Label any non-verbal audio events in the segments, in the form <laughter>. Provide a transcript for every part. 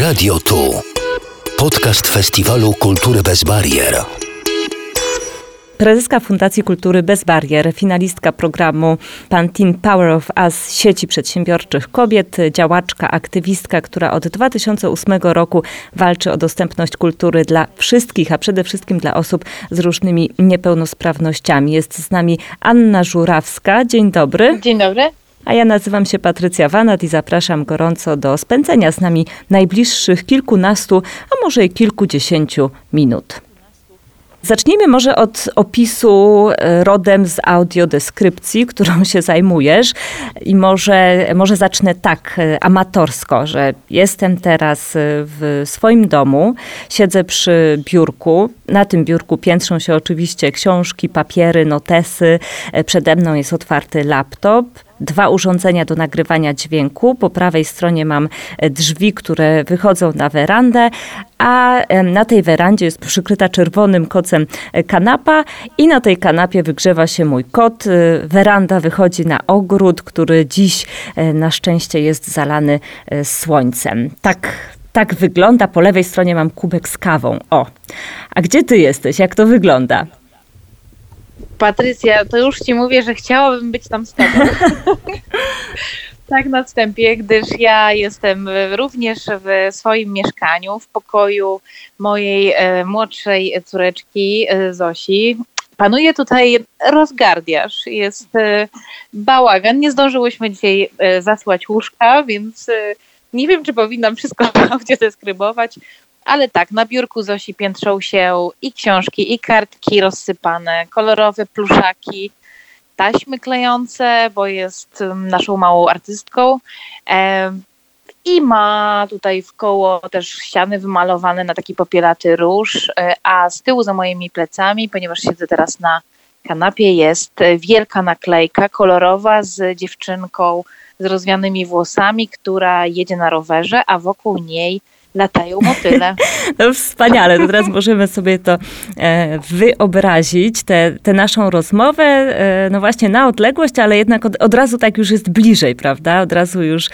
Radio Tu. Podcast Festiwalu Kultury Bez Barier. Prezeska Fundacji Kultury Bez Barier, finalistka programu Pantin Power of Us sieci przedsiębiorczych kobiet, działaczka, aktywistka, która od 2008 roku walczy o dostępność kultury dla wszystkich, a przede wszystkim dla osób z różnymi niepełnosprawnościami. Jest z nami Anna Żurawska. Dzień dobry. Dzień dobry. A ja nazywam się Patrycja Wanat i zapraszam gorąco do spędzenia z nami najbliższych kilkunastu, a może i kilkudziesięciu minut. Zacznijmy może od opisu e, rodem z audiodeskrypcji, którą się zajmujesz. I może, może zacznę tak e, amatorsko, że jestem teraz e, w swoim domu, siedzę przy biurku. Na tym biurku piętrzą się oczywiście książki, papiery, notesy. Przede mną jest otwarty laptop dwa urządzenia do nagrywania dźwięku. Po prawej stronie mam e, drzwi, które wychodzą na werandę, a na tej werandzie jest przykryta czerwonym kocem e, kanapa i na tej kanapie wygrzewa się mój kot. E, weranda wychodzi na ogród, który dziś na szczęście jest zalany słońcem. Tak tak wygląda. Po lewej stronie mam kubek z kawą. O, a gdzie ty jesteś? Jak to wygląda? Patrycja, to już ci mówię, że chciałabym być tam z tobą. <laughs> tak na wstępie, gdyż ja jestem również w swoim mieszkaniu, w pokoju mojej e, młodszej córeczki e, Zosi. Panuje tutaj rozgardiaż, jest e, bałagan. Nie zdążyłyśmy dzisiaj zasłać łóżka, więc nie wiem, czy powinnam wszystko <laughs> audio deskrybować, ale tak, na biurku Zosi piętrzą się i książki, i kartki rozsypane, kolorowe pluszaki, taśmy klejące, bo jest naszą małą artystką. I ma tutaj w koło też ściany wymalowane na taki popielaty róż, e, a z tyłu za moimi plecami, ponieważ siedzę teraz na kanapie, jest wielka naklejka kolorowa z dziewczynką z rozwianymi włosami, która jedzie na rowerze, a wokół niej latają motyle. <laughs> No wspaniale, to teraz możemy sobie to e, wyobrazić, tę naszą rozmowę, e, no właśnie na odległość, ale jednak od, od, razu tak już jest bliżej, prawda? Od razu już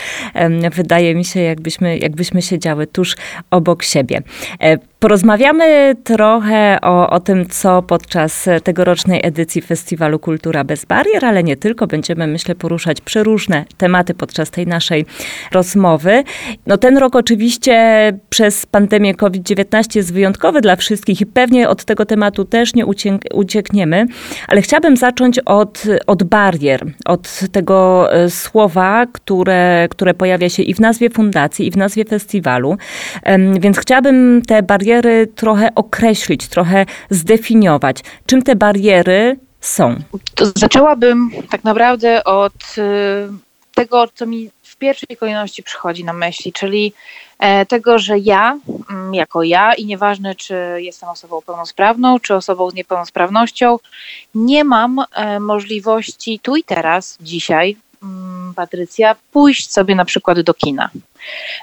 wydaje mi się, jakbyśmy, jakbyśmy siedziały tuż obok siebie. E, Porozmawiamy trochę o, o tym, co podczas tegorocznej edycji Festiwalu Kultura Bez Barier, ale nie tylko. Będziemy, myślę, poruszać przeróżne tematy podczas tej naszej rozmowy. No ten rok oczywiście przez pandemię COVID-19 jest wyjątkowy dla wszystkich i pewnie od tego tematu też nie uciekniemy, ale chciałabym zacząć od, od barier, od tego e, słowa, które, które pojawia się i w nazwie fundacji, i w nazwie festiwalu. Więc chciałabym te bariery trochę określić, trochę zdefiniować. Czym te bariery są? To zaczęłabym tak naprawdę od y, tego, co mi pierwszej kolejności przychodzi na myśli, czyli e, tego, że ja, mm, jako ja, i nieważne, czy jestem osobą pełnosprawną, czy osobą z niepełnosprawnością, nie mam e, możliwości tu i teraz, dzisiaj, mm, Patrycja, pójść sobie na przykład do kina.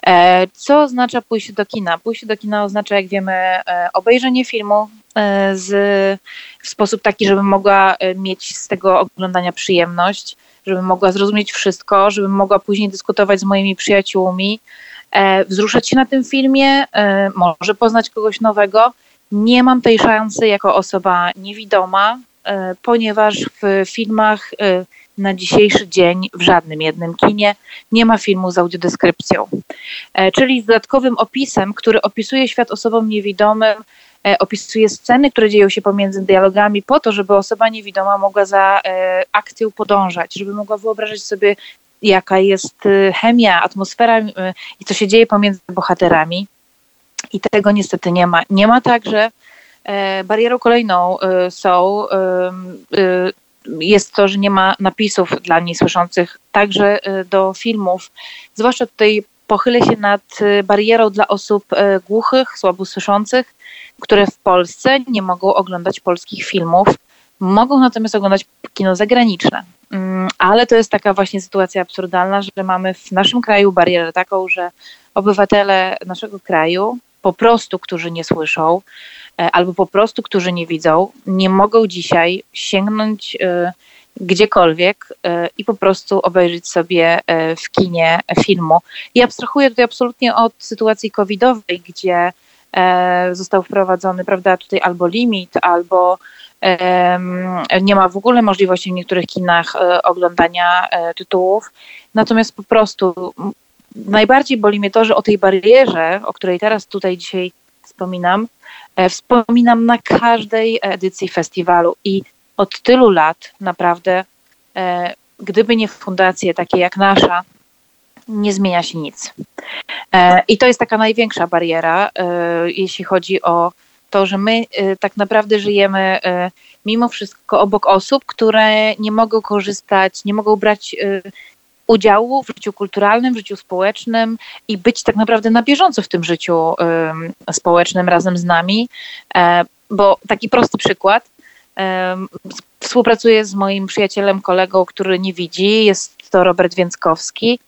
E, co oznacza pójście do kina? Pójście do kina oznacza, jak wiemy, obejrzenie filmu z, w sposób taki, żebym mogła mieć z tego oglądania przyjemność, żebym mogła zrozumieć wszystko, żebym mogła później dyskutować z moimi przyjaciółmi, wzruszać się na tym filmie, może poznać kogoś nowego. Nie mam tej szansy jako osoba niewidoma, ponieważ w filmach na dzisiejszy dzień w żadnym jednym kinie nie ma filmu z audiodeskrypcją. E, czyli z dodatkowym opisem, który opisuje świat osobom niewidomym, e, opisuje sceny, które dzieją się pomiędzy dialogami, po to, żeby osoba niewidoma mogła za e, akcją podążać, żeby mogła wyobrażać sobie, jaka jest chemia, atmosfera i co się dzieje pomiędzy bohaterami. I tego niestety nie ma. Nie ma także barierą kolejną są jest to, że nie ma napisów dla niesłyszących, także do filmów. Zwłaszcza tutaj pochylę się nad y, barierą dla osób y, głuchych, słabo słyszących, które w Polsce nie mogą oglądać polskich filmów. Mogą natomiast oglądać kino zagraniczne. Mm, ale to jest taka właśnie sytuacja absurdalna, że mamy w naszym kraju barierę taką, że obywatele naszego kraju, po prostu, którzy nie słyszą, E, albo po prostu, którzy nie widzą, nie mogą dzisiaj sięgnąć e, gdziekolwiek i po prostu obejrzeć sobie w kinie filmu. I abstrahuję tutaj absolutnie od sytuacji covidowej, gdzie został wprowadzony, prawda, tutaj albo limit, albo nie ma w ogóle możliwości w niektórych kinach oglądania tytułów. Natomiast po prostu najbardziej boli mnie to, że o tej barierze, o której teraz tutaj dzisiaj wspominam, e, wspominam na każdej edycji festiwalu i od tylu lat naprawdę, e, gdyby nie fundacje takie jak nasza, nie zmienia się nic. E, I to jest taka największa bariera, jeśli chodzi o to, że my tak naprawdę żyjemy mimo wszystko obok osób, które nie mogą korzystać, nie mogą brać udziału w życiu kulturalnym, w życiu społecznym i być tak naprawdę na bieżąco w tym życiu społecznym razem z nami. E, bo taki prosty przykład. Współpracuję z moim przyjacielem, kolegą, który nie widzi. Jest to Robert Więckowski.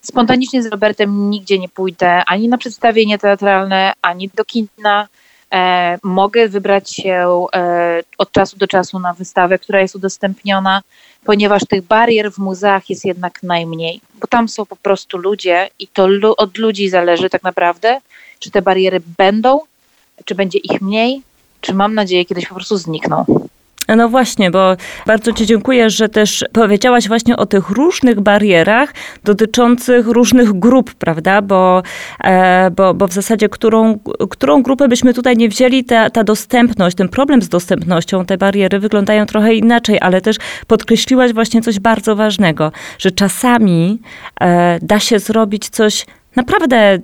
Spontanicznie z Robertem nigdzie nie pójdę ani na przedstawienie teatralne, ani do kina. E, mogę wybrać się e, od czasu do czasu na wystawę, która jest udostępniona ponieważ tych barier w muzeach jest jednak najmniej, bo tam są po prostu ludzie i to od ludzi zależy tak naprawdę, czy te bariery będą, czy będzie ich mniej, czy mam nadzieję kiedyś po prostu znikną. No właśnie, bo bardzo Ci dziękuję, że też powiedziałaś właśnie o tych różnych barierach dotyczących różnych grup, prawda? Bo, e, bo, bo w zasadzie, którą, którą grupę byśmy tutaj nie wzięli, ta, ta dostępność, ten problem z dostępnością, te bariery wyglądają trochę inaczej, ale też podkreśliłaś właśnie coś bardzo ważnego, że czasami e, da się zrobić coś naprawdę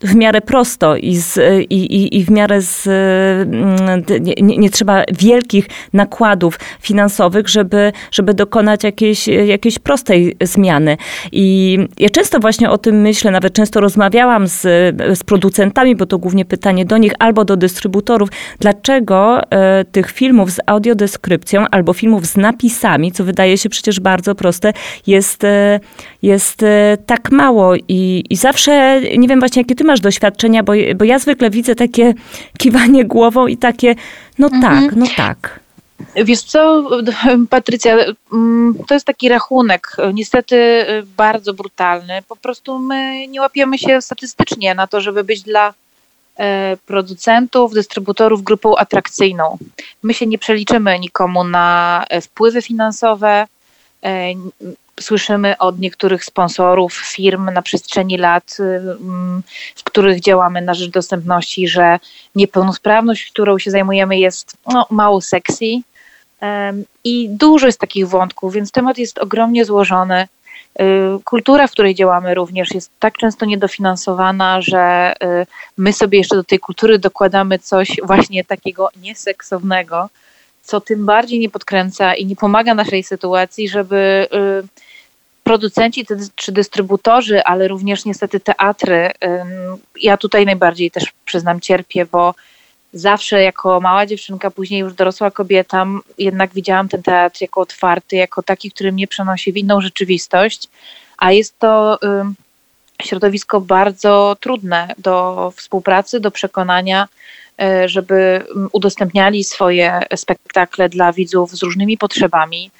w miarę prosto i, z, i, i, i w miarę z, mm, nie, nie, trzeba wielkich nakładów finansowych, żeby, żeby dokonać jakiejś, jakiejś prostej zmiany. I ja często właśnie o tym myślę, nawet często rozmawiałam z, z producentami, bo to głównie pytanie do nich albo do dystrybutorów, dlaczego e, tych filmów z audiodeskrypcją albo filmów z napisami, co wydaje się przecież bardzo proste, jest, jest tak mało. I, i zawsze, nie wiem właśnie, jakie ty masz doświadczenia, bo, bo ja zwykle widzę takie kiwanie głową i takie, no mhm. tak, no tak. Wiesz co, Patrycja, mm, to jest taki rachunek, niestety bardzo brutalny. Po prostu my nie łapiemy się statystycznie na to, żeby być dla e, producentów, dystrybutorów grupą atrakcyjną. My się nie przeliczymy nikomu na e, wpływy finansowe, e, słyszymy od niektórych sponsorów firm na przestrzeni lat, y, mm, w których działamy na rzecz dostępności, że niepełnosprawność, którą się zajmujemy, jest no, mało sexy. I dużo jest takich wątków, więc temat jest ogromnie złożony. Y, kultura, w której działamy, również jest tak często niedofinansowana, że y, my sobie jeszcze do tej kultury dokładamy coś właśnie takiego nieseksownego, co tym bardziej nie podkręca i nie pomaga naszej sytuacji, żeby producenci czy dystrybutorzy, ale również niestety teatry. Ja tutaj najbardziej też przyznam cierpię, bo zawsze jako mała dziewczynka, później już dorosła kobieta, jednak widziałam ten teatr jako otwarty, jako taki, który mnie przenosi w inną rzeczywistość, a jest to środowisko bardzo trudne do współpracy, do przekonania, żeby udostępniali swoje spektakle dla widzów z różnymi potrzebami.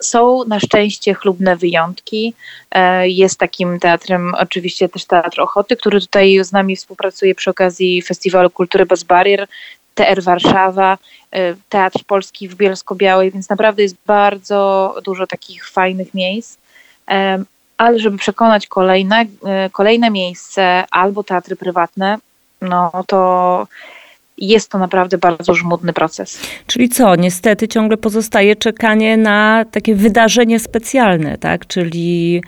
Są na szczęście chlubne wyjątki. E, jest takim teatrem oczywiście też Teatr Ochoty, który tutaj z nami współpracuje przy okazji Festiwalu Kultury Bez Barier, TR Warszawa, e, Teatr Polski w Bielsko-Białej, więc naprawdę jest bardzo dużo takich fajnych miejsc. Ale żeby przekonać kolejne, e, kolejne miejsce albo teatry prywatne, no to jest to naprawdę bardzo żmudny proces. Czyli co, niestety ciągle pozostaje czekanie na takie wydarzenie specjalne, tak? Czyli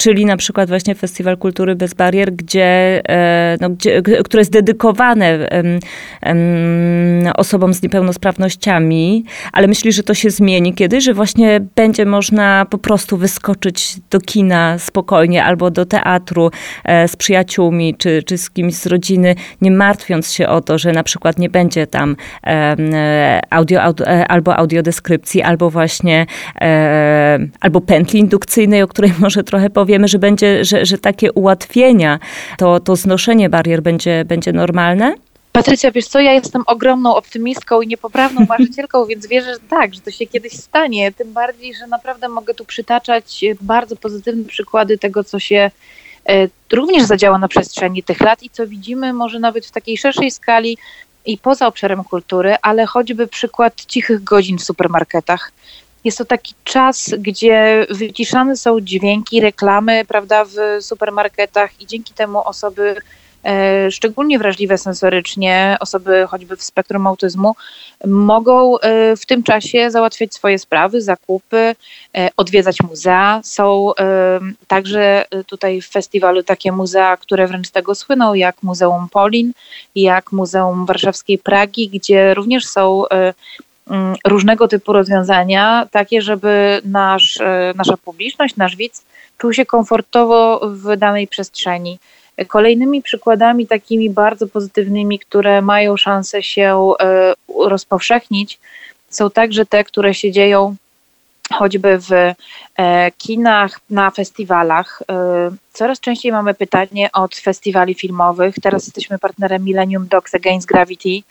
czyli na przykład właśnie Festiwal Kultury Bez Barier, gdzie, e, no, gdzie, które jest dedykowane osobom z niepełnosprawnościami, ale myślisz, że to się zmieni kiedy, że właśnie będzie można po prostu wyskoczyć do kina spokojnie albo do teatru e, z przyjaciółmi czy, czy z kimś z rodziny, nie martwiąc się o to, że na przykład nie będzie tam audio, audio albo audiodeskrypcji, albo właśnie albo pętli indukcyjnej, o której <laughs> może trochę powiem, wiemy, że będzie, że, że takie ułatwienia, to, to znoszenie barier będzie, będzie normalne? Patrycja, wiesz co, ja jestem ogromną optymistką i niepoprawną <laughs> marzycielką, więc wierzę, że tak, że to się kiedyś stanie. Tym bardziej, że naprawdę mogę tu przytaczać bardzo pozytywne przykłady tego, co się e, również zadziała na przestrzeni tych lat i co widzimy może nawet w takiej szerszej skali i poza obszarem kultury, ale choćby przykład cichych godzin w supermarketach. Jest to taki czas, gdzie wyciszane są dźwięki, reklamy, prawda, w supermarketach i dzięki temu osoby E, szczególnie wrażliwe sensorycznie, osoby choćby w spektrum autyzmu, mogą e, w tym czasie załatwiać swoje sprawy, zakupy, e, odwiedzać muzea. Są także tutaj w festiwalu takie muzea, które wręcz z tego słyną, jak Muzeum Polin, jak Muzeum Warszawskiej Pragi, gdzie również są różnego typu rozwiązania, takie, żeby nasz, nasza publiczność, nasz widz czuł się komfortowo w danej przestrzeni. Kolejnymi przykładami takimi bardzo pozytywnymi, które mają szansę się e, rozpowszechnić, są także te, które się dzieją choćby w e, kinach, na festiwalach. E, coraz częściej mamy pytanie od festiwali filmowych. Teraz jesteśmy partnerem Millennium Dogs Against Gravity,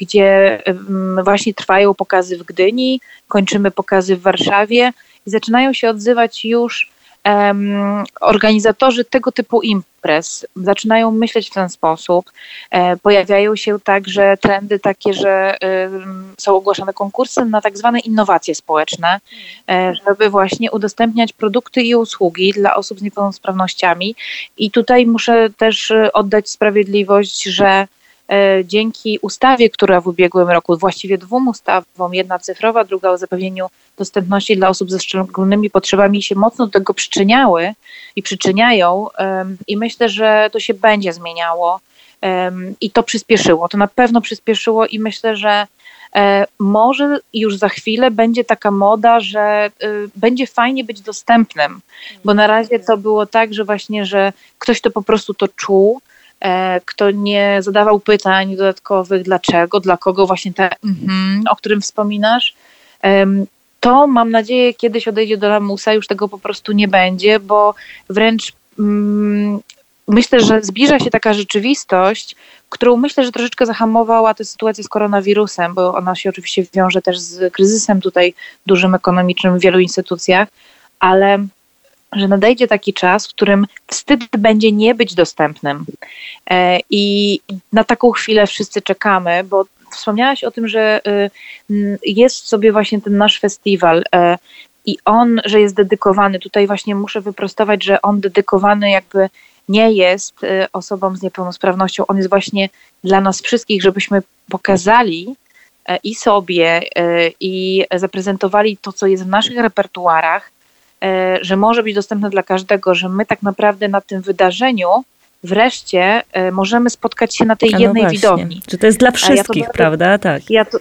gdzie właśnie trwają pokazy w Gdyni, kończymy pokazy w Warszawie i zaczynają się odzywać już um, organizatorzy tego typu imprez zaczynają myśleć w ten sposób. E, pojawiają się także trendy takie, że um, są ogłaszane konkursy na tak zwane innowacje społeczne, e, żeby właśnie udostępniać produkty i usługi dla osób z niepełnosprawnościami. I tutaj muszę też oddać sprawiedliwość, że E, dzięki ustawie, która w ubiegłym roku, właściwie dwóm ustawom, jedna cyfrowa, druga o zapewnieniu dostępności dla osób ze szczególnymi potrzebami się mocno do tego przyczyniały i przyczyniają i myślę, że to się będzie zmieniało i to przyspieszyło, to na pewno przyspieszyło i myślę, że e, może już za chwilę będzie taka moda, że y, będzie fajnie być dostępnym, bo na razie to było tak, że właśnie, że ktoś to po prostu to czuł, E, kto nie zadawał pytań dodatkowych, dlaczego, dla kogo właśnie te, mm, o którym wspominasz, to mam nadzieję kiedyś odejdzie do lamusa, już tego po prostu nie będzie, bo wręcz mm, myślę, że zbliża się taka rzeczywistość, którą myślę, że troszeczkę zahamowała tę sytuację z koronawirusem, bo ona się oczywiście wiąże też z kryzysem tutaj dużym ekonomicznym w wielu instytucjach, ale że nadejdzie taki czas, w którym wstyd będzie nie być dostępnym. E, I na taką chwilę wszyscy czekamy, bo wspomniałaś o tym, że y, jest sobie właśnie ten nasz festiwal e, i on, że jest dedykowany. Tutaj właśnie muszę wyprostować, że on dedykowany jakby nie jest y, osobom z niepełnosprawnością. On jest właśnie dla nas wszystkich, żebyśmy pokazali e, i sobie, i zaprezentowali to, co jest w naszych repertuarach, że może być dostępne dla każdego, że my tak naprawdę na tym wydarzeniu wreszcie e, możemy spotkać się na tej no jednej właśnie. widowni. Czy to jest dla wszystkich, ja to, prawda? Tak. Ja to,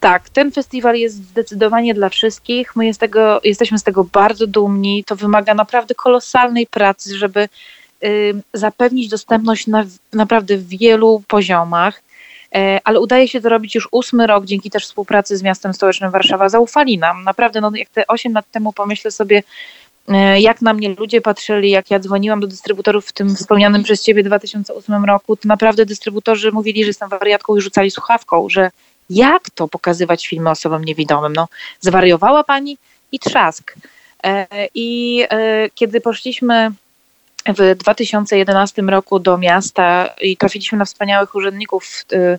tak, ten festiwal jest zdecydowanie dla wszystkich. My jest tego, jesteśmy z tego bardzo dumni. To wymaga naprawdę kolosalnej pracy, żeby y, zapewnić dostępność na naprawdę wielu poziomach. E, ale udaje się to robić już ósmy rok dzięki też współpracy z miastem stołecznym Warszawa. Zaufali nam. Naprawdę, no, jak te osiem lat temu pomyślę sobie, e, jak na mnie ludzie patrzyli, jak ja dzwoniłam do dystrybutorów w tym wspomnianym przez ciebie 2008 roku, to naprawdę dystrybutorzy mówili, że jestem wariatką i rzucali słuchawką, że jak to pokazywać filmy osobom niewidomym? No, zwariowała pani i trzask. E, I kiedy poszliśmy w 2011 roku do miasta i trafiliśmy na wspaniałych urzędników. Y,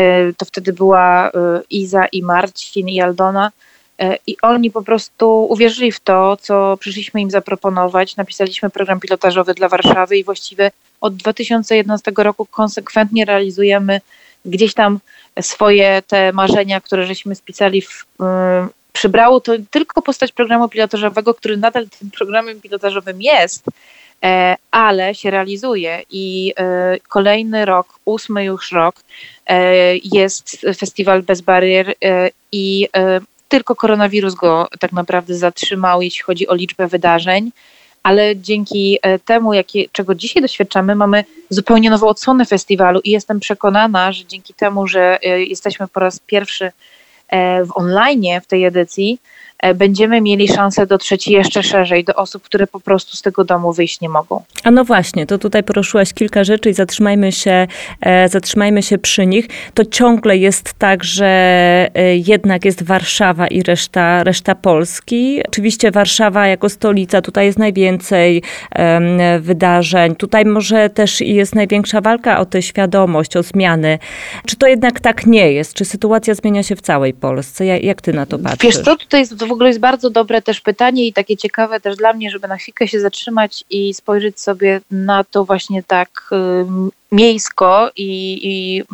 y, to wtedy była y, Iza i Marcin i Aldona. I oni po prostu uwierzyli w to, co przyszliśmy im zaproponować. Napisaliśmy program pilotażowy dla Warszawy i właściwie od 2011 roku konsekwentnie realizujemy gdzieś tam swoje te marzenia, które żeśmy spisali w, przybrało to tylko postać programu pilotażowego, który nadal tym programem pilotażowym jest, ale się realizuje i e, kolejny rok, ósmy już rok, e, jest festiwal bez barier i tylko koronawirus go tak naprawdę zatrzymał, jeśli chodzi o liczbę wydarzeń ale dzięki temu, jakie, czego dzisiaj doświadczamy, mamy zupełnie nową odsłonę festiwalu i jestem przekonana, że dzięki temu, że jesteśmy po raz pierwszy w online w tej edycji, e, będziemy mieli szansę dotrzeć jeszcze szerzej do osób, które po prostu z tego domu wyjść nie mogą. A no właśnie, to tutaj poruszyłaś kilka rzeczy i zatrzymajmy się, e, zatrzymajmy się przy nich. To ciągle jest tak, że e, jednak jest Warszawa i reszta, reszta Polski. Oczywiście Warszawa jako stolica, tutaj jest najwięcej wydarzeń. Tutaj może też jest największa walka o tę świadomość, o zmiany. Czy to jednak tak nie jest? Czy sytuacja zmienia się w całej Polsce? Jak ty na to patrzysz? Wiesz co, tutaj jest, w ogóle jest bardzo dobre też pytanie i takie ciekawe też dla mnie, żeby na chwilkę się zatrzymać i spojrzeć sobie na to właśnie tak miejsko i, i y,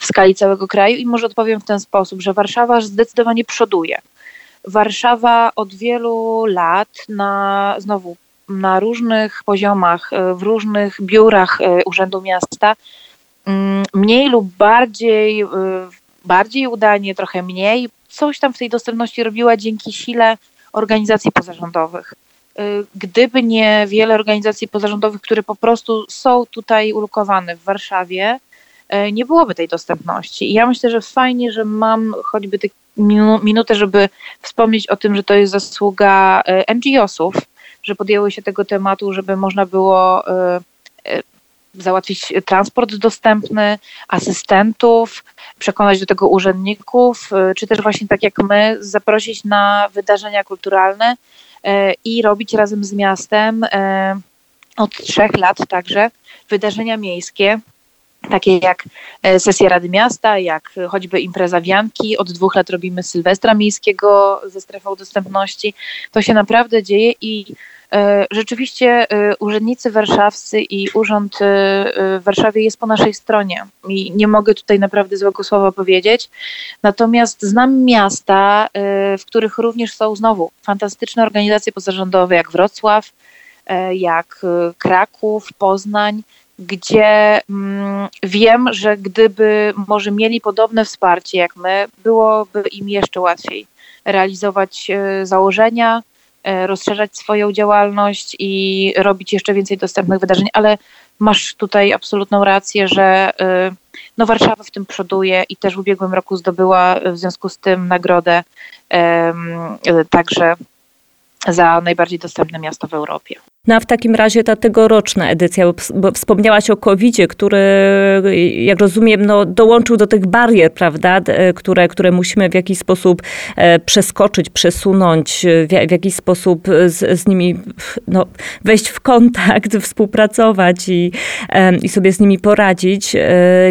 w skali całego kraju i może odpowiem w ten sposób, że Warszawa zdecydowanie przoduje. Warszawa od wielu lat na znowu na różnych poziomach, y, w różnych biurach y, Urzędu Miasta, mm, mniej lub bardziej, y, bardziej udanie, trochę mniej, coś tam w tej dostępności robiła dzięki sile organizacji pozarządowych. Gdyby nie wiele organizacji pozarządowych, które po prostu są tutaj ulokowane w Warszawie, nie byłoby tej dostępności. I ja myślę, że fajnie, że mam choćby tę minutę, żeby wspomnieć o tym, że to jest zasługa NGO-sów, że podjęły się tego tematu, żeby można było załatwić transport dostępny, asystentów, przekonać do tego urzędników, e, czy też właśnie tak jak my, zaprosić na wydarzenia kulturalne i robić razem z miastem od trzech lat także wydarzenia miejskie, takie jak sesja Rady Miasta, jak choćby impreza Wianki. Od dwóch lat robimy Sylwestra Miejskiego ze strefą dostępności. To się naprawdę dzieje i rzeczywiście e, urzędnicy warszawscy i urząd e, w Warszawie jest po naszej stronie i nie mogę tutaj naprawdę złego słowa powiedzieć. Natomiast znam miasta, w których również są znowu fantastyczne organizacje pozarządowe jak Wrocław, jak Kraków, Poznań, gdzie mm, wiem, że gdyby może mieli podobne wsparcie jak my, byłoby im jeszcze łatwiej realizować założenia, E, rozszerzać swoją działalność i robić jeszcze więcej dostępnych wydarzeń, ale masz tutaj absolutną rację, że e, no Warszawa w tym przoduje i też w ubiegłym roku zdobyła w związku z tym nagrodę także za najbardziej dostępne miasto w Europie. No a w takim razie ta tegoroczna edycja, bo wspomniałaś o covid który, jak rozumiem, no, dołączył do tych barier, prawda, które, które musimy w jakiś sposób e, przeskoczyć, przesunąć, w, jakiś sposób z, z nimi no, wejść w kontakt, <laughs> współpracować i, i sobie z nimi poradzić. E,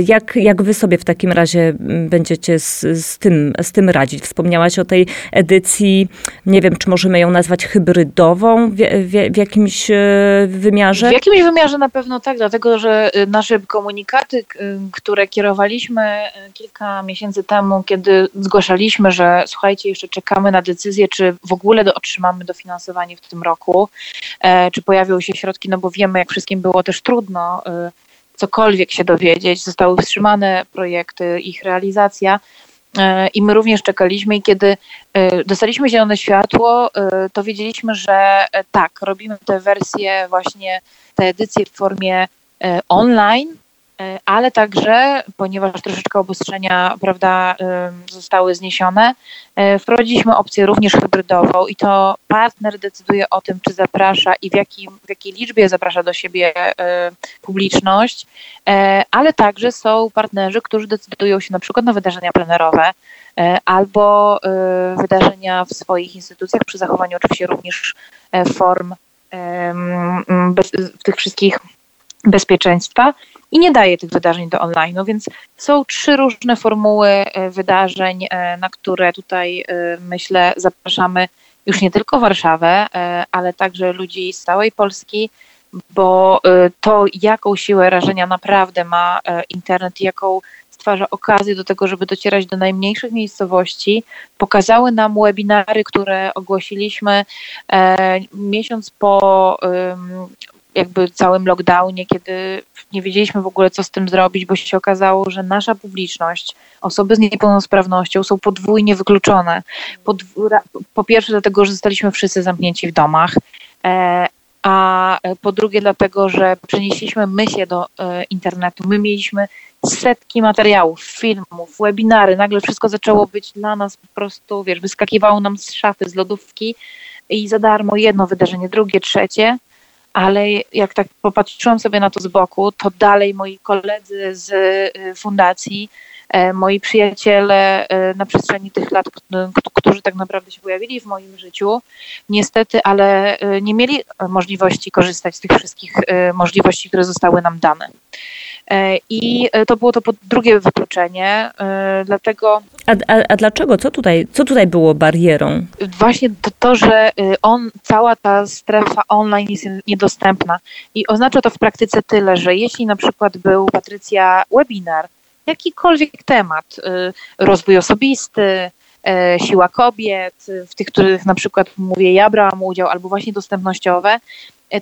jak, jak wy sobie w takim razie będziecie z, z, tym, z tym radzić? Wspomniałaś o tej edycji, nie wiem, czy możemy ją nazwać hybrydową w, w, w jakimś e, wymiarze? W jakimś wymiarze na pewno tak, dlatego że e, nasze komunikaty, które kierowaliśmy e, kilka miesięcy temu, kiedy zgłaszaliśmy, że słuchajcie, jeszcze czekamy na decyzję, czy w ogóle otrzymamy dofinansowanie w tym roku, czy pojawią się środki, no bo wiemy, jak wszystkim było też trudno cokolwiek się dowiedzieć, zostały wstrzymane projekty, ich realizacja. E, I my również czekaliśmy i kiedy e, dostaliśmy zielone światło, e, to wiedzieliśmy, że tak, robimy tę wersję właśnie, tę edycję w formie online, ale także, ponieważ troszeczkę obostrzenia prawda, zostały zniesione, e, wprowadziliśmy opcję również hybrydową i to partner decyduje o tym, czy zaprasza i w, jakim, w jakiej liczbie zaprasza do siebie e, publiczność, ale także są partnerzy, którzy decydują się na przykład na wydarzenia plenerowe albo wydarzenia w swoich instytucjach przy zachowaniu oczywiście również form w tych wszystkich bezpieczeństwa i nie daje tych wydarzeń do online. No więc są trzy różne formuły e, wydarzeń, e, na które tutaj e, myślę zapraszamy już nie tylko Warszawę, ale także ludzi z całej Polski, bo to jaką siłę rażenia naprawdę ma internet jaką stwarza okazję do tego, żeby docierać do najmniejszych miejscowości. Pokazały nam webinary, które ogłosiliśmy miesiąc po jakby całym lockdownie, kiedy nie wiedzieliśmy w ogóle, co z tym zrobić, bo się okazało, że nasza publiczność, osoby z niepełnosprawnością są podwójnie wykluczone. po pierwsze, dlatego, że zostaliśmy wszyscy zamknięci w domach. E, a po drugie dlatego, że przenieśliśmy myśl do internetu. My mieliśmy setki materiałów, filmów, webinary, nagle wszystko zaczęło być dla nas po prostu, wiesz, wyskakiwało nam z szafy, z lodówki i za darmo jedno wydarzenie, drugie, trzecie, ale jak tak popatrzyłam sobie na to z boku, to dalej moi koledzy z y, fundacji, e, moi przyjaciele e, na przestrzeni tych lat, którzy tak naprawdę się pojawili w moim życiu, niestety, ale e, nie mieli możliwości korzystać z tych wszystkich możliwości, które zostały nam dane. E, I e, to było to drugie wykluczenie, e, dlatego... A, a, a, dlaczego? Co tutaj, co tutaj było barierą? Właśnie to, to, że on, cała ta strefa online jest niedostępna i oznacza to w praktyce tyle, że jeśli na przykład był Patrycja webinar, jakikolwiek temat, rozwój osobisty, siła kobiet, w tych, których na przykład mówię ja brałam udział, albo właśnie dostępnościowe,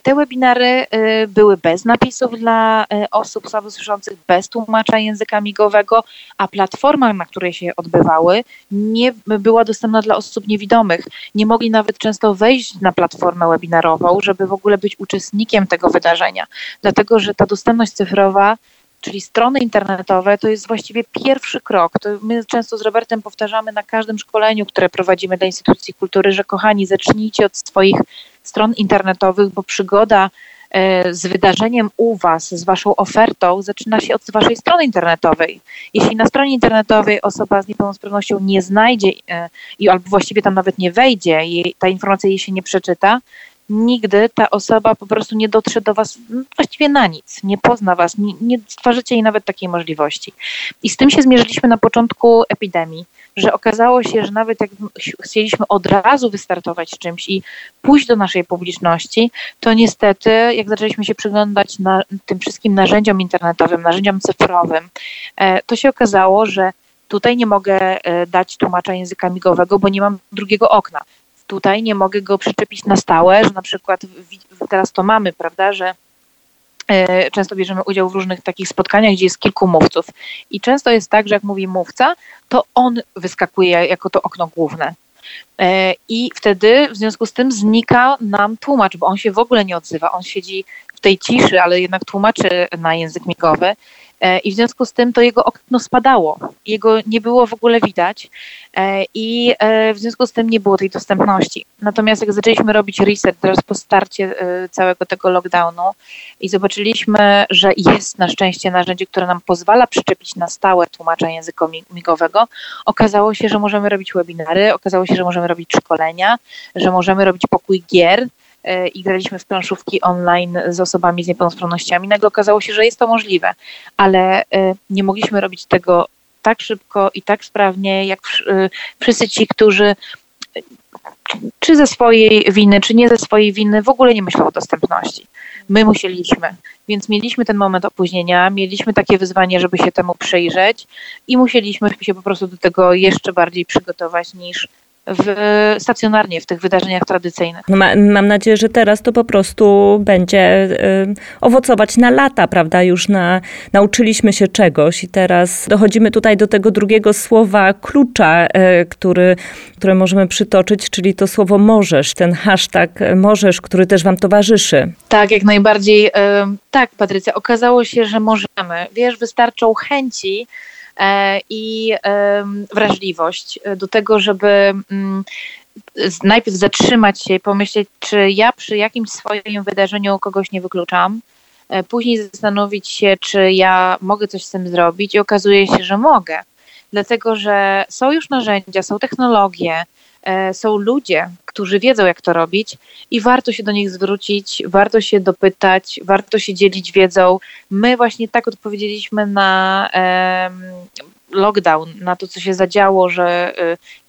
te webinary y, były bez napisów dla y, osób słabosłyszących, bez tłumacza języka migowego, a platforma, na której się odbywały, nie była dostępna dla osób niewidomych. Nie mogli nawet często wejść na platformę webinarową, żeby w ogóle być uczestnikiem tego wydarzenia, dlatego że ta dostępność cyfrowa czyli strony internetowe, to jest właściwie pierwszy krok. To my często z Robertem powtarzamy na każdym szkoleniu, które prowadzimy dla instytucji kultury, że kochani, zacznijcie od swoich stron internetowych, bo przygoda e, z wydarzeniem u Was, z Waszą ofertą, zaczyna się od Waszej strony internetowej. Jeśli na stronie internetowej osoba z niepełnosprawnością nie znajdzie e, i albo właściwie tam nawet nie wejdzie, ta informacja jej się nie przeczyta, nigdy ta osoba po prostu nie dotrze do Was właściwie na nic, nie pozna Was, nie, nie stwarzycie jej nawet takiej możliwości. I z tym się zmierzyliśmy na początku epidemii, że okazało się, że nawet jak chcieliśmy od razu wystartować z czymś i pójść do naszej publiczności, to niestety, jak zaczęliśmy się przyglądać na tym wszystkim narzędziom internetowym, narzędziom cyfrowym, e, to się okazało, że tutaj nie mogę e, dać tłumacza języka migowego, bo nie mam drugiego okna tutaj nie mogę go przyczepić na stałe, że na przykład teraz to mamy, prawda, że e, często bierzemy udział w różnych takich spotkaniach, gdzie jest kilku mówców. I często jest tak, że jak mówi mówca, to on wyskakuje jako to okno główne. E, I wtedy w związku z tym znika nam tłumacz, bo on się w ogóle nie odzywa. On siedzi w tej ciszy, ale jednak tłumaczy na język migowy. E, i w związku z tym to jego okno spadało. Jego nie było w ogóle widać e, i e, w związku z tym nie było tej dostępności. Natomiast jak zaczęliśmy robić reset teraz po starcie całego tego lockdownu i zobaczyliśmy, że jest na szczęście narzędzie, które nam pozwala przyczepić na stałe tłumacza języka migowego, okazało się, że możemy robić webinary, okazało się, że możemy robić szkolenia, że możemy robić pokój gier, i graliśmy w planszówki online z osobami z niepełnosprawnościami. Nagle okazało się, że jest to możliwe, ale e, nie mogliśmy robić tego tak szybko i tak sprawnie, jak e, wszyscy ci, którzy czy ze swojej winy, czy nie ze swojej winy, w ogóle nie myślą o dostępności. My musieliśmy, więc mieliśmy ten moment opóźnienia, mieliśmy takie wyzwanie, żeby się temu przyjrzeć i musieliśmy się po prostu do tego jeszcze bardziej przygotować niż w, stacjonarnie w tych wydarzeniach tradycyjnych. No ma, mam nadzieję, że teraz to po prostu będzie y, owocować na lata, prawda? Już na, nauczyliśmy się czegoś i teraz dochodzimy tutaj do tego drugiego słowa klucza, y, który, które możemy przytoczyć, czyli to słowo możesz, ten hashtag możesz, który też wam towarzyszy. Tak, jak najbardziej. Y, tak, Patrycja, okazało się, że możemy. Wiesz, wystarczą chęci, i wrażliwość do tego, żeby mm, najpierw zatrzymać się i pomyśleć, czy ja przy jakimś swoim wydarzeniu kogoś nie wykluczam, e, później zastanowić się, czy ja mogę coś z tym zrobić i okazuje się, że mogę. Dlatego, że są już narzędzia, są technologie, E, są ludzie, którzy wiedzą, jak to robić i warto się do nich zwrócić, warto się dopytać, warto się dzielić wiedzą. My właśnie tak odpowiedzieliśmy na lockdown, na to, co się zadziało, że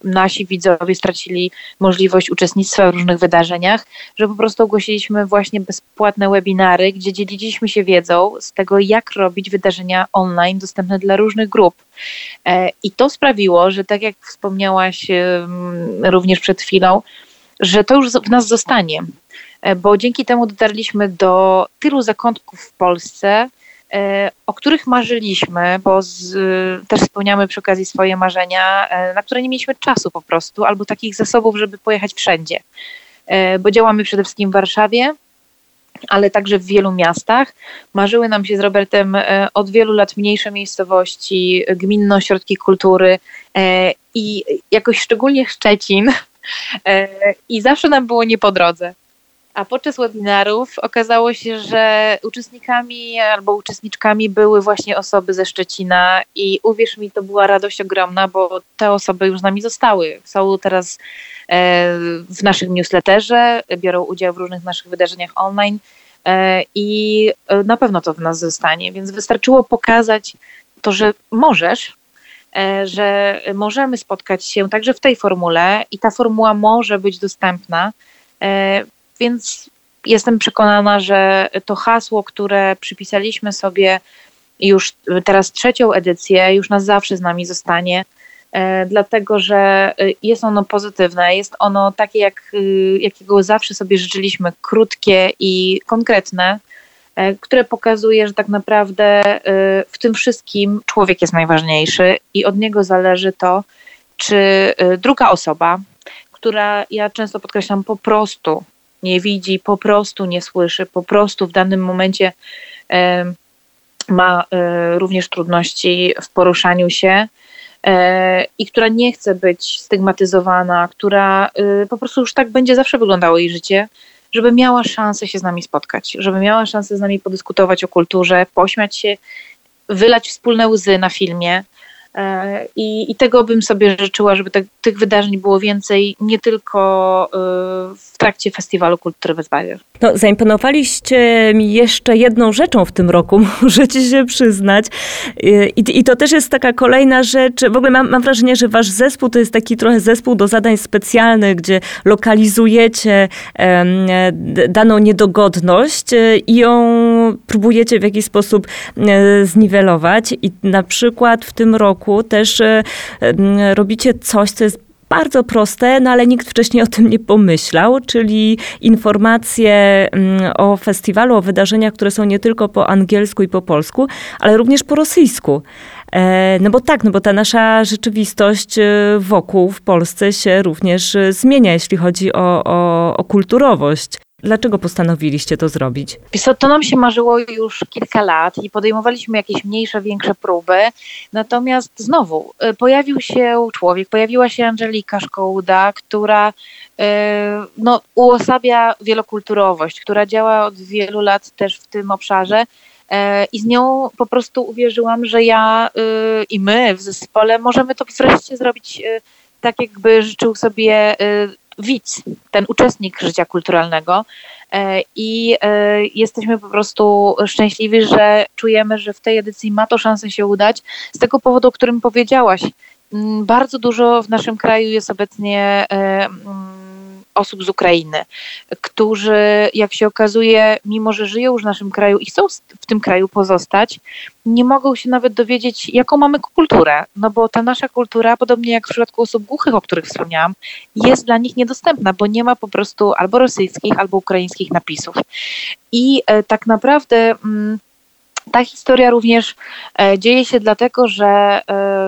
y, nasi widzowie stracili możliwość uczestnictwa w różnych wydarzeniach, że po prostu ogłosiliśmy właśnie bezpłatne webinary, gdzie dzieliliśmy się wiedzą z tego, jak robić wydarzenia online dostępne dla różnych grup. E, I to sprawiło, że tak jak wspomniałaś również przed chwilą, że to już w nas zostanie, e, bo dzięki temu dotarliśmy do tylu zakątków w Polsce, o których marzyliśmy, bo z, też spełniamy przy okazji swoje marzenia, e, na które nie mieliśmy czasu po prostu, albo takich zasobów, żeby pojechać wszędzie. E, bo działamy przede wszystkim w Warszawie, ale także w wielu miastach. Marzyły nam się z Robertem e, od wielu lat mniejsze miejscowości, gminne ośrodki kultury e, i jakoś szczególnie Szczecin. E, I zawsze nam było nie po drodze. A podczas webinarów okazało się, że uczestnikami albo uczestniczkami były właśnie osoby ze Szczecina i uwierz mi, to była radość ogromna, bo te osoby już z nami zostały. Są teraz w naszym newsletterze, biorą udział w różnych naszych wydarzeniach online e, i e, na pewno to w nas zostanie. Więc wystarczyło pokazać to, że możesz, e, że możemy spotkać się także w tej formule i ta formuła może być dostępna. Więc jestem przekonana, że to hasło, które przypisaliśmy sobie już teraz trzecią edycję, już na zawsze z nami zostanie. E, dlatego że e, jest ono pozytywne, jest ono takie, jak, e, jakiego zawsze sobie życzyliśmy, krótkie i konkretne, które pokazuje, że tak naprawdę w tym wszystkim człowiek jest najważniejszy i od niego zależy to, czy druga osoba, która ja często podkreślam, po prostu nie widzi, po prostu nie słyszy, po prostu w danym momencie ma również trudności w poruszaniu się, E, i która nie chce być stygmatyzowana, która y, po prostu już tak będzie zawsze wyglądało jej życie, żeby miała szansę się z nami spotkać, żeby miała szansę z nami podyskutować o kulturze, pośmiać się, wylać wspólne łzy na filmie, E, I, I, tego bym sobie życzyła, żeby te, tych wydarzeń było więcej, nie tylko e, w trakcie Festiwalu Kultury bez. No, zaimponowaliście mi jeszcze jedną rzeczą w tym roku, <laughs> możecie się przyznać. I, i to też jest taka kolejna rzecz. W ogóle mam, mam, wrażenie, że wasz zespół to jest taki trochę zespół do zadań specjalnych, gdzie lokalizujecie daną niedogodność e, i ją próbujecie w jakiś sposób zniwelować. I na przykład w tym roku roku też e, robicie coś, co jest bardzo proste, no ale nikt wcześniej o tym nie pomyślał, czyli informacje o festiwalu, o wydarzeniach, które są nie tylko po angielsku i po polsku, ale również po rosyjsku. E, no bo tak, no bo ta nasza rzeczywistość e, wokół w Polsce się również zmienia, jeśli chodzi o, o, o kulturowość. Dlaczego postanowiliście to zrobić? To nam się marzyło już kilka lat i podejmowaliśmy jakieś mniejsze, większe próby. Natomiast znowu y, pojawił się człowiek, pojawiła się Angelika Szkołuda, która y, no, uosabia wielokulturowość, która działa od wielu lat też w tym obszarze. Y, I z nią po prostu uwierzyłam, że ja i my w zespole możemy to wreszcie zrobić tak, jakby życzył sobie widz, ten uczestnik życia kulturalnego. E, I e, jesteśmy po prostu szczęśliwi, że czujemy, że w tej edycji ma to szansę się udać. Z tego powodu, o którym powiedziałaś, mm, bardzo dużo w naszym kraju jest obecnie e, mm, osób z Ukrainy, którzy, jak się okazuje, mimo że żyją już w naszym kraju i chcą w tym kraju pozostać, nie mogą się nawet dowiedzieć, jaką mamy kulturę. No bo ta nasza kultura, podobnie jak w przypadku osób głuchych, o których wspomniałam, jest dla nich niedostępna, bo nie ma po prostu albo rosyjskich, albo ukraińskich napisów. I e, tak naprawdę. Mm, ta historia również e, dzieje się dlatego, że e,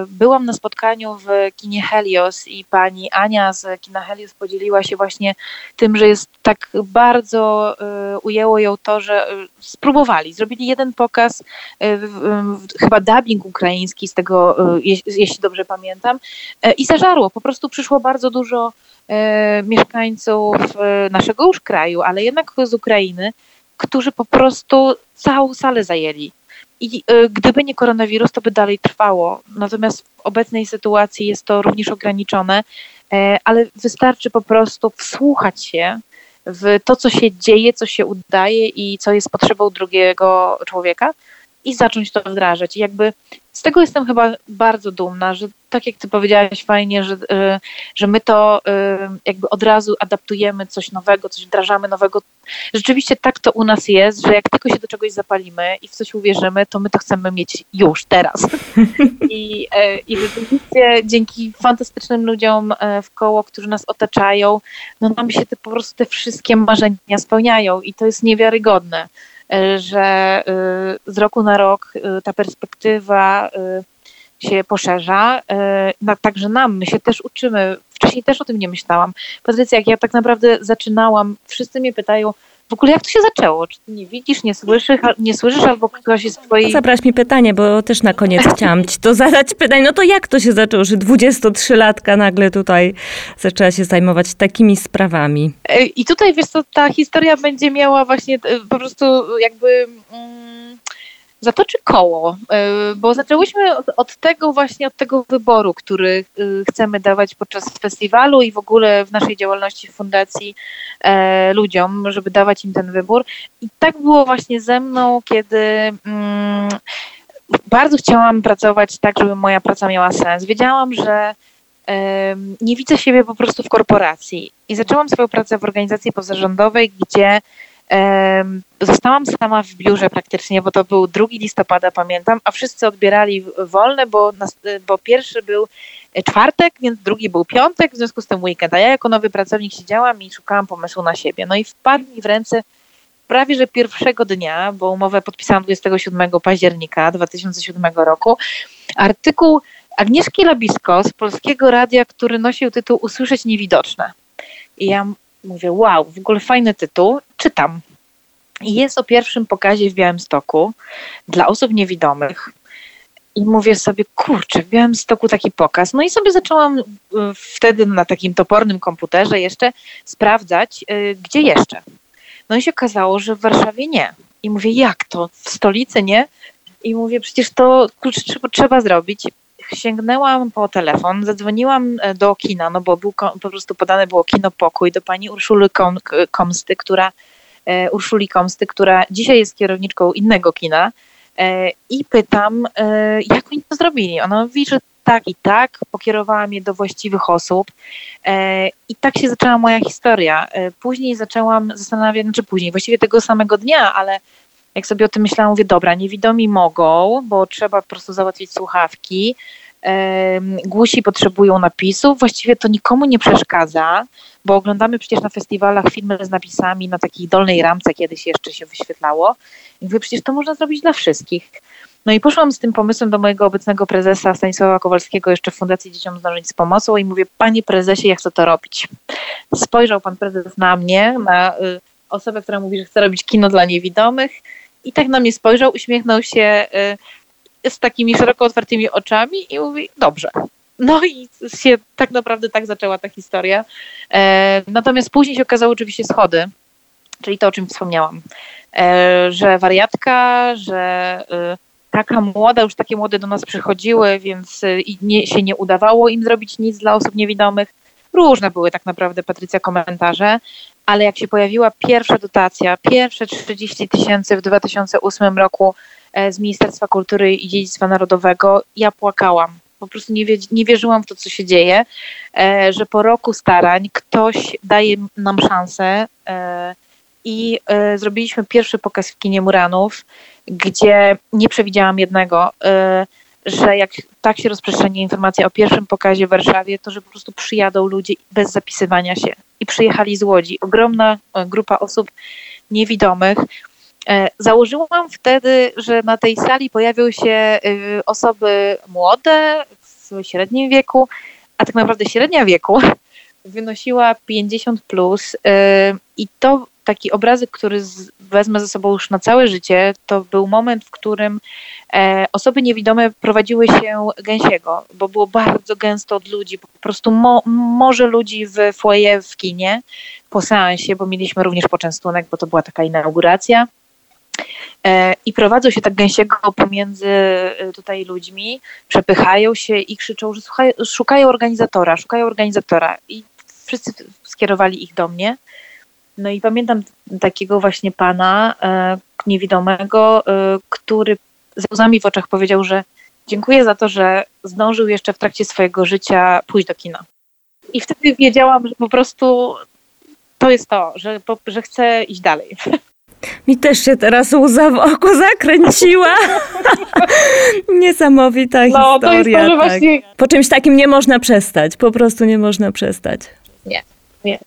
byłam na spotkaniu w kinie Helios i pani Ania z kina Helios podzieliła się właśnie tym, że jest tak bardzo e, ujęło ją to, że spróbowali, zrobili jeden pokaz, chyba dubbing ukraiński z tego, jeśli dobrze pamiętam, i zażarło. Po prostu przyszło bardzo dużo mieszkańców naszego już kraju, ale jednak z Ukrainy, którzy po prostu całą salę zajęli. I y, gdyby nie koronawirus, to by dalej trwało. Natomiast w obecnej sytuacji jest to również ograniczone, e, ale wystarczy po prostu wsłuchać się w to, co się dzieje, co się udaje i co jest potrzebą drugiego człowieka i zacząć to wdrażać. I jakby z tego jestem chyba bardzo dumna, że tak jak ty powiedziałaś fajnie, że, y, że my to y, jakby od razu adaptujemy coś nowego, coś wdrażamy nowego. Rzeczywiście tak to u nas jest, że jak tylko się do czegoś zapalimy i w coś uwierzymy, to my to chcemy mieć już, teraz. <laughs> I, y, i rzeczywiście dzięki fantastycznym ludziom w koło, którzy nas otaczają, no nam się te, po prostu te wszystkie marzenia spełniają i to jest niewiarygodne że z roku na rok ta perspektywa się poszerza, no, także nam, my się też uczymy. Wcześniej też o tym nie myślałam. Patrycja, jak ja tak naprawdę zaczynałam, wszyscy mnie pytają, w ogóle jak to się zaczęło? Czy ty nie widzisz, nie słyszysz, nie słyszysz albo ktoś jest w twojej... Zabrałaś mi pytanie, bo też na koniec <laughs> chciałam ci to zadać pytanie. No to jak to się zaczęło, że 23-latka nagle tutaj zaczęła się zajmować takimi sprawami? E, I tutaj, wiesz co, ta historia będzie miała właśnie e, po prostu jakby... Mm, zatoczy koło, e, bo zaczęłyśmy od, tego właśnie, od tego wyboru, który e, chcemy dawać podczas festiwalu i w ogóle w naszej działalności w fundacji e, ludziom, żeby dawać im ten wybór. I tak było właśnie ze mną, kiedy mm, bardzo chciałam pracować tak, żeby moja praca miała sens. Wiedziałam, że nie widzę siebie po prostu w korporacji. I zaczęłam swoją pracę w organizacji pozarządowej, gdzie Zostałam sama w biurze praktycznie, bo to był 2 listopada, pamiętam, a wszyscy odbierali wolne, bo, bo pierwszy był czwartek, więc drugi był piątek, w związku z tym weekend. A ja jako nowy pracownik siedziałam i szukałam pomysłu na siebie. No i wpadł mi w ręce prawie że pierwszego dnia, bo umowę podpisałam 27 października 2007 roku, artykuł Agnieszki Labisko z Polskiego Radia, który nosił tytuł Usłyszeć niewidoczne. I ja mówię, wow, w ogóle fajny tytuł, czytam. Jest o pierwszym pokazie w Białymstoku dla osób niewidomych. I mówię sobie, kurczę, w Białymstoku taki pokaz. No i sobie zaczęłam y, wtedy na takim topornym komputerze jeszcze sprawdzać, y, gdzie jeszcze. No i się okazało, że w Warszawie nie. I mówię, jak to? W stolicy nie? I mówię, przecież to kurczę, trzeba zrobić sięgnęłam po telefon, zadzwoniłam e, do kina, no bo był, po prostu podane było kino pokój do pani Urszuli Komsty, która Urszuli Komsty, która dzisiaj jest kierowniczką innego kina e, i pytam, jak oni to zrobili. Ona mówi, że tak i tak, pokierowałam je do właściwych osób i tak się zaczęła moja historia. Później zaczęłam zastanawiać, znaczy później, właściwie tego samego dnia, ale jak sobie o tym myślałam, mówię, dobra, niewidomi mogą, bo trzeba po prostu załatwić słuchawki, Głusi potrzebują napisów, właściwie to nikomu nie przeszkadza, bo oglądamy przecież na festiwalach filmy z napisami na takiej dolnej ramce, kiedyś jeszcze się wyświetlało. I mówię, przecież to można zrobić dla wszystkich. No i poszłam z tym pomysłem do mojego obecnego prezesa Stanisława Kowalskiego jeszcze w Fundacji Dzieciom Zdążyć z Pomocą i mówię, panie prezesie, ja chcę to robić. Spojrzał pan prezes na mnie, na y, osobę, która mówi, że chce robić kino dla niewidomych i tak na mnie spojrzał, uśmiechnął się y, z takimi szeroko otwartymi oczami i mówi, dobrze. No i się tak naprawdę tak zaczęła ta historia. E, natomiast później się okazało oczywiście schody, czyli to, o czym wspomniałam, e, że wariatka, że e, taka młoda, już takie młode do nas przychodziły, więc nie, się nie udawało im zrobić nic dla osób niewidomych. Różne były tak naprawdę, Patrycja, komentarze, ale jak się pojawiła pierwsza dotacja, pierwsze 30 tysięcy w 2008 roku E, z Ministerstwa Kultury i Dziedzictwa Narodowego, ja płakałam. Po prostu nie, nie wierzyłam w to, co się dzieje, e, że po roku starań ktoś daje nam szansę e, i zrobiliśmy pierwszy pokaz w kinie Muranów, gdzie nie przewidziałam jednego, że jak tak się rozprzestrzeni informacja o pierwszym pokazie w Warszawie, to że po prostu przyjadą ludzie bez zapisywania się. I przyjechali z Łodzi. Ogromna grupa osób niewidomych, E, założyłam wtedy, że na tej sali pojawią się y, osoby młode, w średnim wieku, a tak naprawdę średnia wieku <laughs> wynosiła 50 plus y, i to taki obrazek, który wezmę ze sobą już na całe życie, to był moment, w którym e, osoby niewidome prowadziły się gęsiego, bo było bardzo gęsto od ludzi, po prostu mo, morze ludzi w foyer w kinie po seansie, bo mieliśmy również poczęstunek, bo to była taka inauguracja. E, i prowadzą się tak gęsiego pomiędzy e, tutaj ludźmi, przepychają się i krzyczą, że szukają organizatora, szukają organizatora i wszyscy skierowali ich do mnie. No i pamiętam takiego właśnie pana e, niewidomego, który z łzami w oczach powiedział, że dziękuję za to, że zdążył jeszcze w trakcie swojego życia pójść do kina. I wtedy wiedziałam, że po prostu to jest to, że, że chcę iść dalej. Mi też się teraz łza w oku zakręciła. <laughs> Niesamowita no, historia. To jest to, tak. właśnie... Po czymś takim nie można przestać. Po prostu nie można przestać. Nie, nie.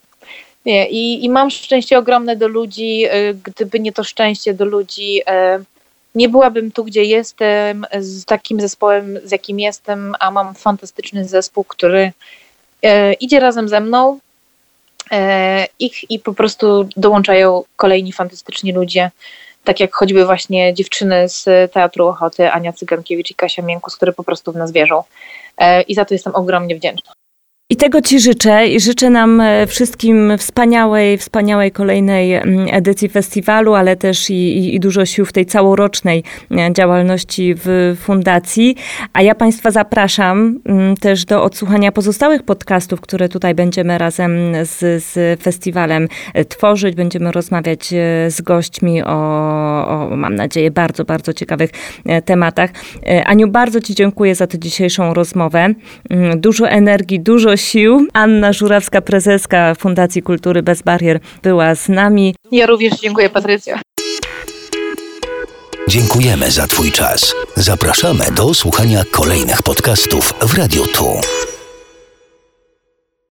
Nie, i, i mam szczęście ogromne do ludzi. Y, gdyby nie to szczęście do ludzi, y, nie byłabym tu, gdzie jestem, z takim zespołem, z jakim jestem, a mam fantastyczny zespół, który y, idzie razem ze mną, ich i po prostu dołączają kolejni fantastyczni ludzie, tak jak choćby właśnie dziewczyny z Teatru Ochoty, Ania Cygankiewicz i Kasia Miękus, które po prostu w nas wierzą. I za to jestem ogromnie wdzięczna. I tego Ci życzę i życzę nam e, wszystkim wspaniałej, wspaniałej kolejnej mm, edycji festiwalu, ale też i, i, dużo sił w tej całorocznej e, działalności w fundacji. A ja Państwa zapraszam mm, też do odsłuchania pozostałych podcastów, które tutaj będziemy razem z, z festiwalem e, tworzyć. Będziemy rozmawiać z gośćmi o, o, mam nadzieję, bardzo, bardzo ciekawych tematach. Aniu, bardzo Ci dziękuję za tę dzisiejszą rozmowę. Mm, dużo energii, dużo sił. Anna Żurawska, prezeska Fundacji Kultury Bez Barier była z nami. Ja również dziękuję, Patrycja. Dziękujemy za Twój czas. Zapraszamy do słuchania kolejnych podcastów w Radio Tu.